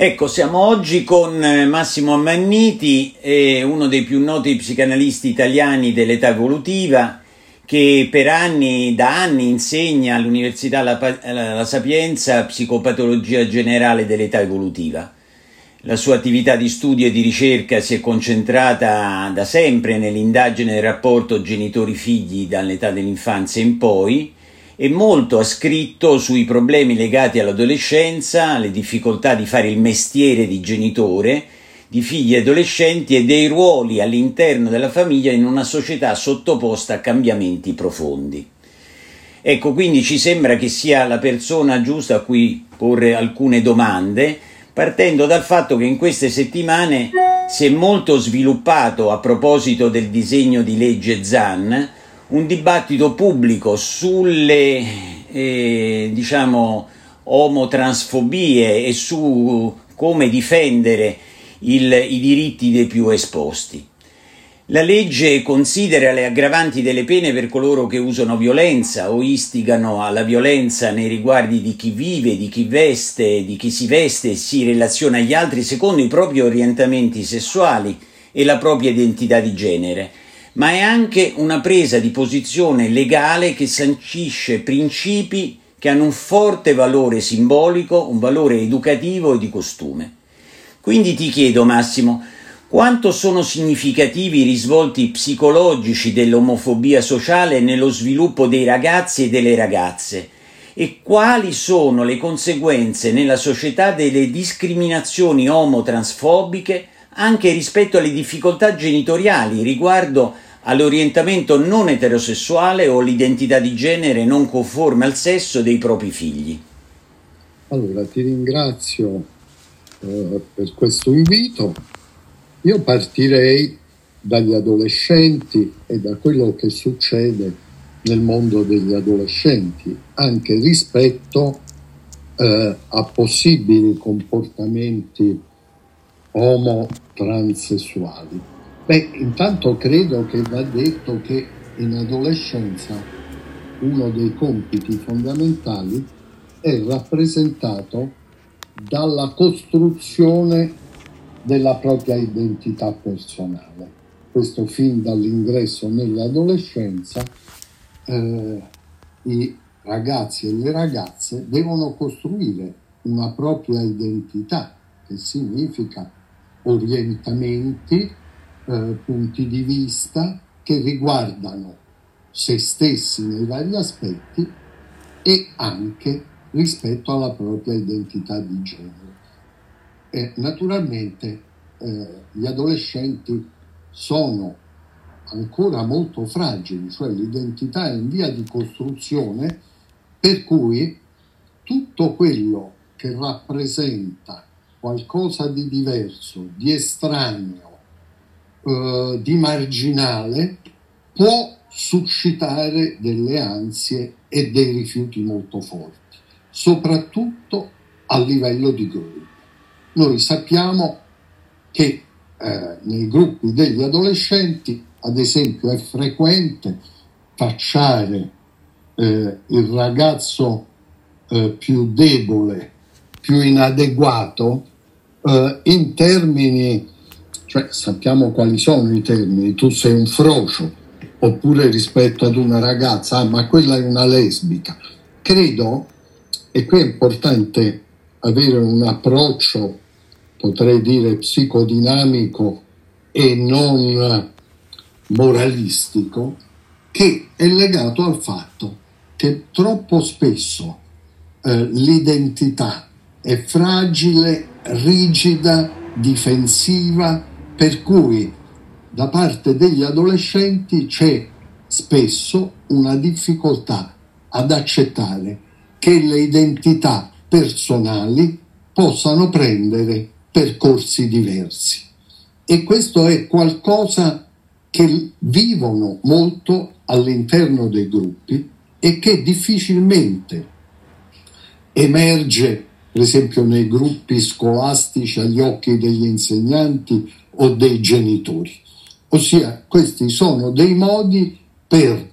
Ecco, siamo oggi con eh, Massimo Ammanniti, uno dei più noti psicanalisti italiani dell'età evolutiva, che per anni, da anni insegna all'Università La, La Sapienza psicopatologia generale dell'età evolutiva. La sua attività di studio e di ricerca si è concentrata da sempre nell'indagine del rapporto genitori-figli dall'età dell'infanzia in poi, e molto ha scritto sui problemi legati all'adolescenza, alle difficoltà di fare il mestiere di genitore, di figli e adolescenti e dei ruoli all'interno della famiglia in una società sottoposta a cambiamenti profondi. Ecco, quindi ci sembra che sia la persona giusta a cui porre alcune domande, partendo dal fatto che in queste settimane si è molto sviluppato a proposito del disegno di legge ZAN un dibattito pubblico sulle eh, diciamo omotransfobie e su come difendere il, i diritti dei più esposti. La legge considera le aggravanti delle pene per coloro che usano violenza o istigano alla violenza nei riguardi di chi vive, di chi veste, di chi si veste e si relaziona agli altri secondo i propri orientamenti sessuali e la propria identità di genere ma è anche una presa di posizione legale che sancisce principi che hanno un forte valore simbolico, un valore educativo e di costume. Quindi ti chiedo, Massimo, quanto sono significativi i risvolti psicologici dell'omofobia sociale nello sviluppo dei ragazzi e delle ragazze e quali sono le conseguenze nella società delle discriminazioni omotransfobiche anche rispetto alle difficoltà genitoriali riguardo all'orientamento non eterosessuale o all'identità di genere non conforme al sesso dei propri figli. Allora, ti ringrazio eh, per questo invito. Io partirei dagli adolescenti e da quello che succede nel mondo degli adolescenti, anche rispetto eh, a possibili comportamenti omotransessuali. Beh, intanto credo che va detto che in adolescenza uno dei compiti fondamentali è rappresentato dalla costruzione della propria identità personale. Questo fin dall'ingresso nell'adolescenza eh, i ragazzi e le ragazze devono costruire una propria identità, che significa orientamenti, eh, punti di vista che riguardano se stessi nei vari aspetti e anche rispetto alla propria identità di genere. E naturalmente eh, gli adolescenti sono ancora molto fragili, cioè l'identità è in via di costruzione, per cui tutto quello che rappresenta qualcosa di diverso, di estraneo, eh, di marginale può suscitare delle ansie e dei rifiuti molto forti, soprattutto a livello di gruppo. Noi sappiamo che eh, nei gruppi degli adolescenti, ad esempio, è frequente facciare eh, il ragazzo eh, più debole, più inadeguato, eh, in termini cioè sappiamo quali sono i termini, tu sei un frocio, oppure rispetto ad una ragazza, ah, ma quella è una lesbica. Credo, e qui è importante avere un approccio, potrei dire, psicodinamico e non moralistico, che è legato al fatto che troppo spesso eh, l'identità è fragile, rigida, difensiva, per cui da parte degli adolescenti c'è spesso una difficoltà ad accettare che le identità personali possano prendere percorsi diversi. E questo è qualcosa che vivono molto all'interno dei gruppi e che difficilmente emerge, per esempio, nei gruppi scolastici agli occhi degli insegnanti o dei genitori. Ossia, questi sono dei modi per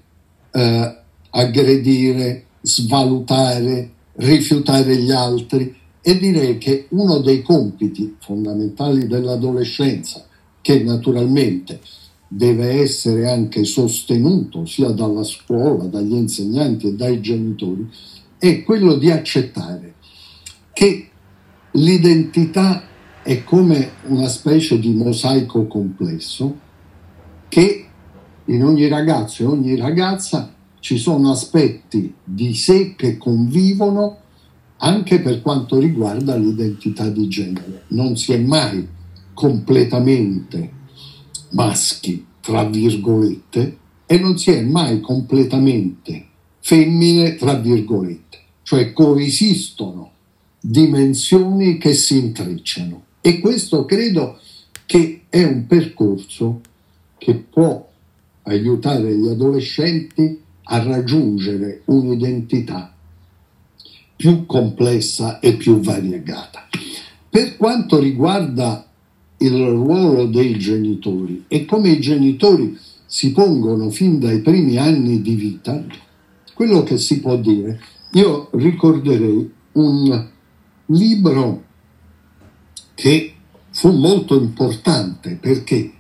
eh, aggredire, svalutare, rifiutare gli altri E direi che uno dei compiti fondamentali dell'adolescenza, che naturalmente deve essere anche sostenuto sia dalla scuola, dagli insegnanti e dai genitori, è quello di accettare che l'identità è come una specie di mosaico complesso che in ogni ragazzo e ogni ragazza ci sono aspetti di sé che convivono anche per quanto riguarda l'identità di genere. Non si è mai completamente maschi, tra virgolette, e non si è mai completamente femmine, tra virgolette, cioè coesistono dimensioni che si intrecciano. E questo credo che è un percorso che può aiutare gli adolescenti a raggiungere un'identità più complessa e più variegata. Per quanto riguarda il ruolo dei genitori e come i genitori si pongono fin dai primi anni di vita, quello che si può dire, io ricorderei un libro che fu molto importante perché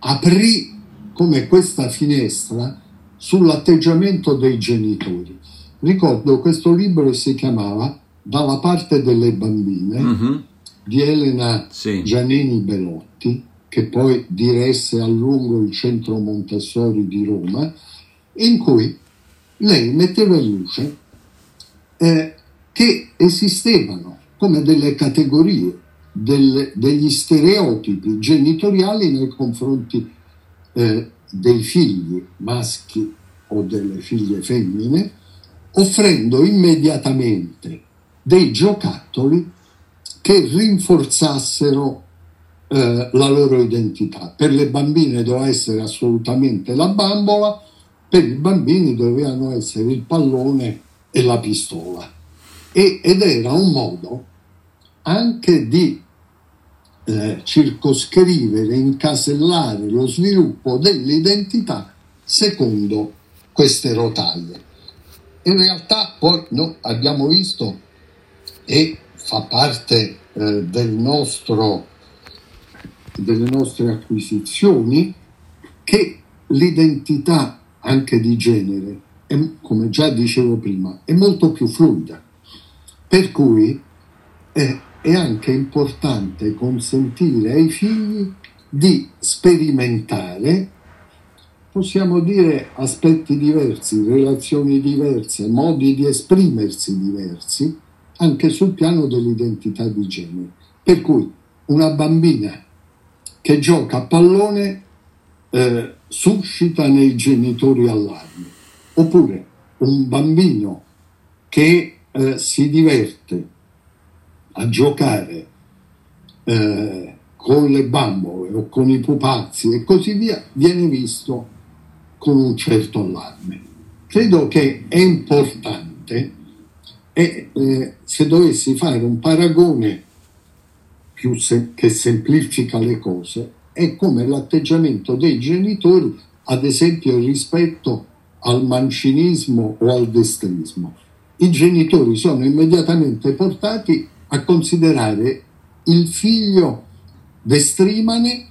aprì come questa finestra sull'atteggiamento dei genitori. Ricordo questo libro che si chiamava Dalla parte delle bambine mm-hmm. di Elena sì. Giannini Belotti, che poi diresse a lungo il centro Montessori di Roma, in cui lei metteva in luce eh, che esistevano come delle categorie, del, degli stereotipi genitoriali nei confronti eh, dei figli maschi o delle figlie femmine, offrendo immediatamente dei giocattoli che rinforzassero eh, la loro identità. Per le bambine doveva essere assolutamente la bambola, per i bambini dovevano essere il pallone e la pistola. E, ed era un modo anche di eh, circoscrivere, incasellare lo sviluppo dell'identità secondo queste rotaie. In realtà poi no, abbiamo visto e fa parte eh, del nostro, delle nostre acquisizioni che l'identità anche di genere, è, come già dicevo prima, è molto più fluida. Per cui eh, è anche importante consentire ai figli di sperimentare, possiamo dire, aspetti diversi, relazioni diverse, modi di esprimersi diversi, anche sul piano dell'identità di genere. Per cui una bambina che gioca a pallone eh, suscita nei genitori allarme, oppure un bambino che eh, si diverte a giocare eh, con le bambole o con i pupazzi e così via, viene visto con un certo allarme. Credo che è importante e eh, se dovessi fare un paragone se- che semplifica le cose, è come l'atteggiamento dei genitori, ad esempio rispetto al mancinismo o al destrismo. I genitori sono immediatamente portati a considerare il figlio destrimane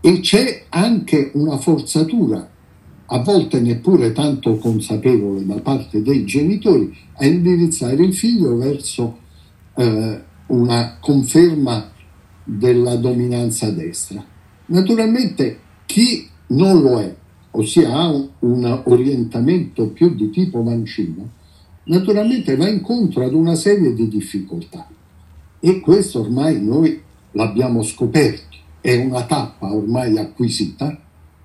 e c'è anche una forzatura, a volte neppure tanto consapevole da parte dei genitori, a indirizzare il figlio verso eh, una conferma della dominanza destra. Naturalmente chi non lo è, ossia ha un, un orientamento più di tipo mancino, naturalmente va incontro ad una serie di difficoltà. E questo ormai noi l'abbiamo scoperto, è una tappa ormai acquisita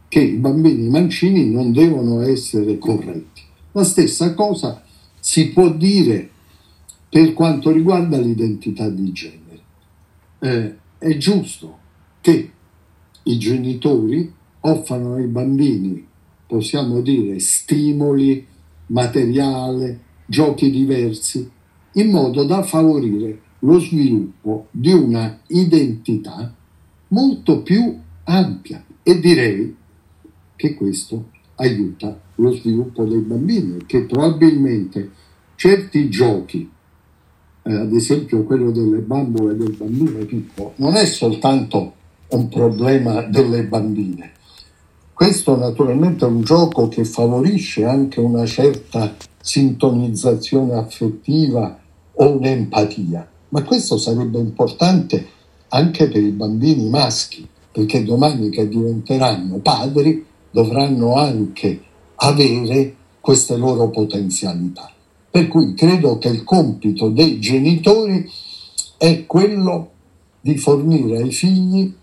che i bambini mancini non devono essere corretti. La stessa cosa si può dire per quanto riguarda l'identità di genere. Eh, è giusto che i genitori offrano ai bambini, possiamo dire, stimoli, materiale, giochi diversi, in modo da favorire lo sviluppo di una identità molto più ampia e direi che questo aiuta lo sviluppo dei bambini, che probabilmente certi giochi, eh, ad esempio quello delle bambole del bambino piccolo, non è soltanto un problema delle bambine. Questo naturalmente è un gioco che favorisce anche una certa sintonizzazione affettiva o un'empatia, ma questo sarebbe importante anche per i bambini maschi, perché domani che diventeranno padri dovranno anche avere queste loro potenzialità. Per cui credo che il compito dei genitori è quello di fornire ai figli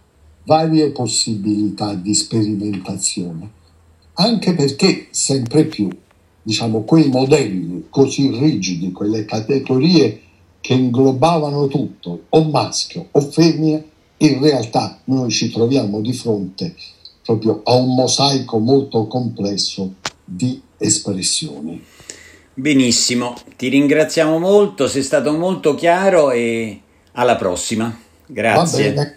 varie possibilità di sperimentazione, anche perché sempre più, diciamo, quei modelli così rigidi, quelle categorie che inglobavano tutto, o maschio o femmina, in realtà noi ci troviamo di fronte proprio a un mosaico molto complesso di espressioni. Benissimo, ti ringraziamo molto, sei stato molto chiaro e alla prossima. Grazie.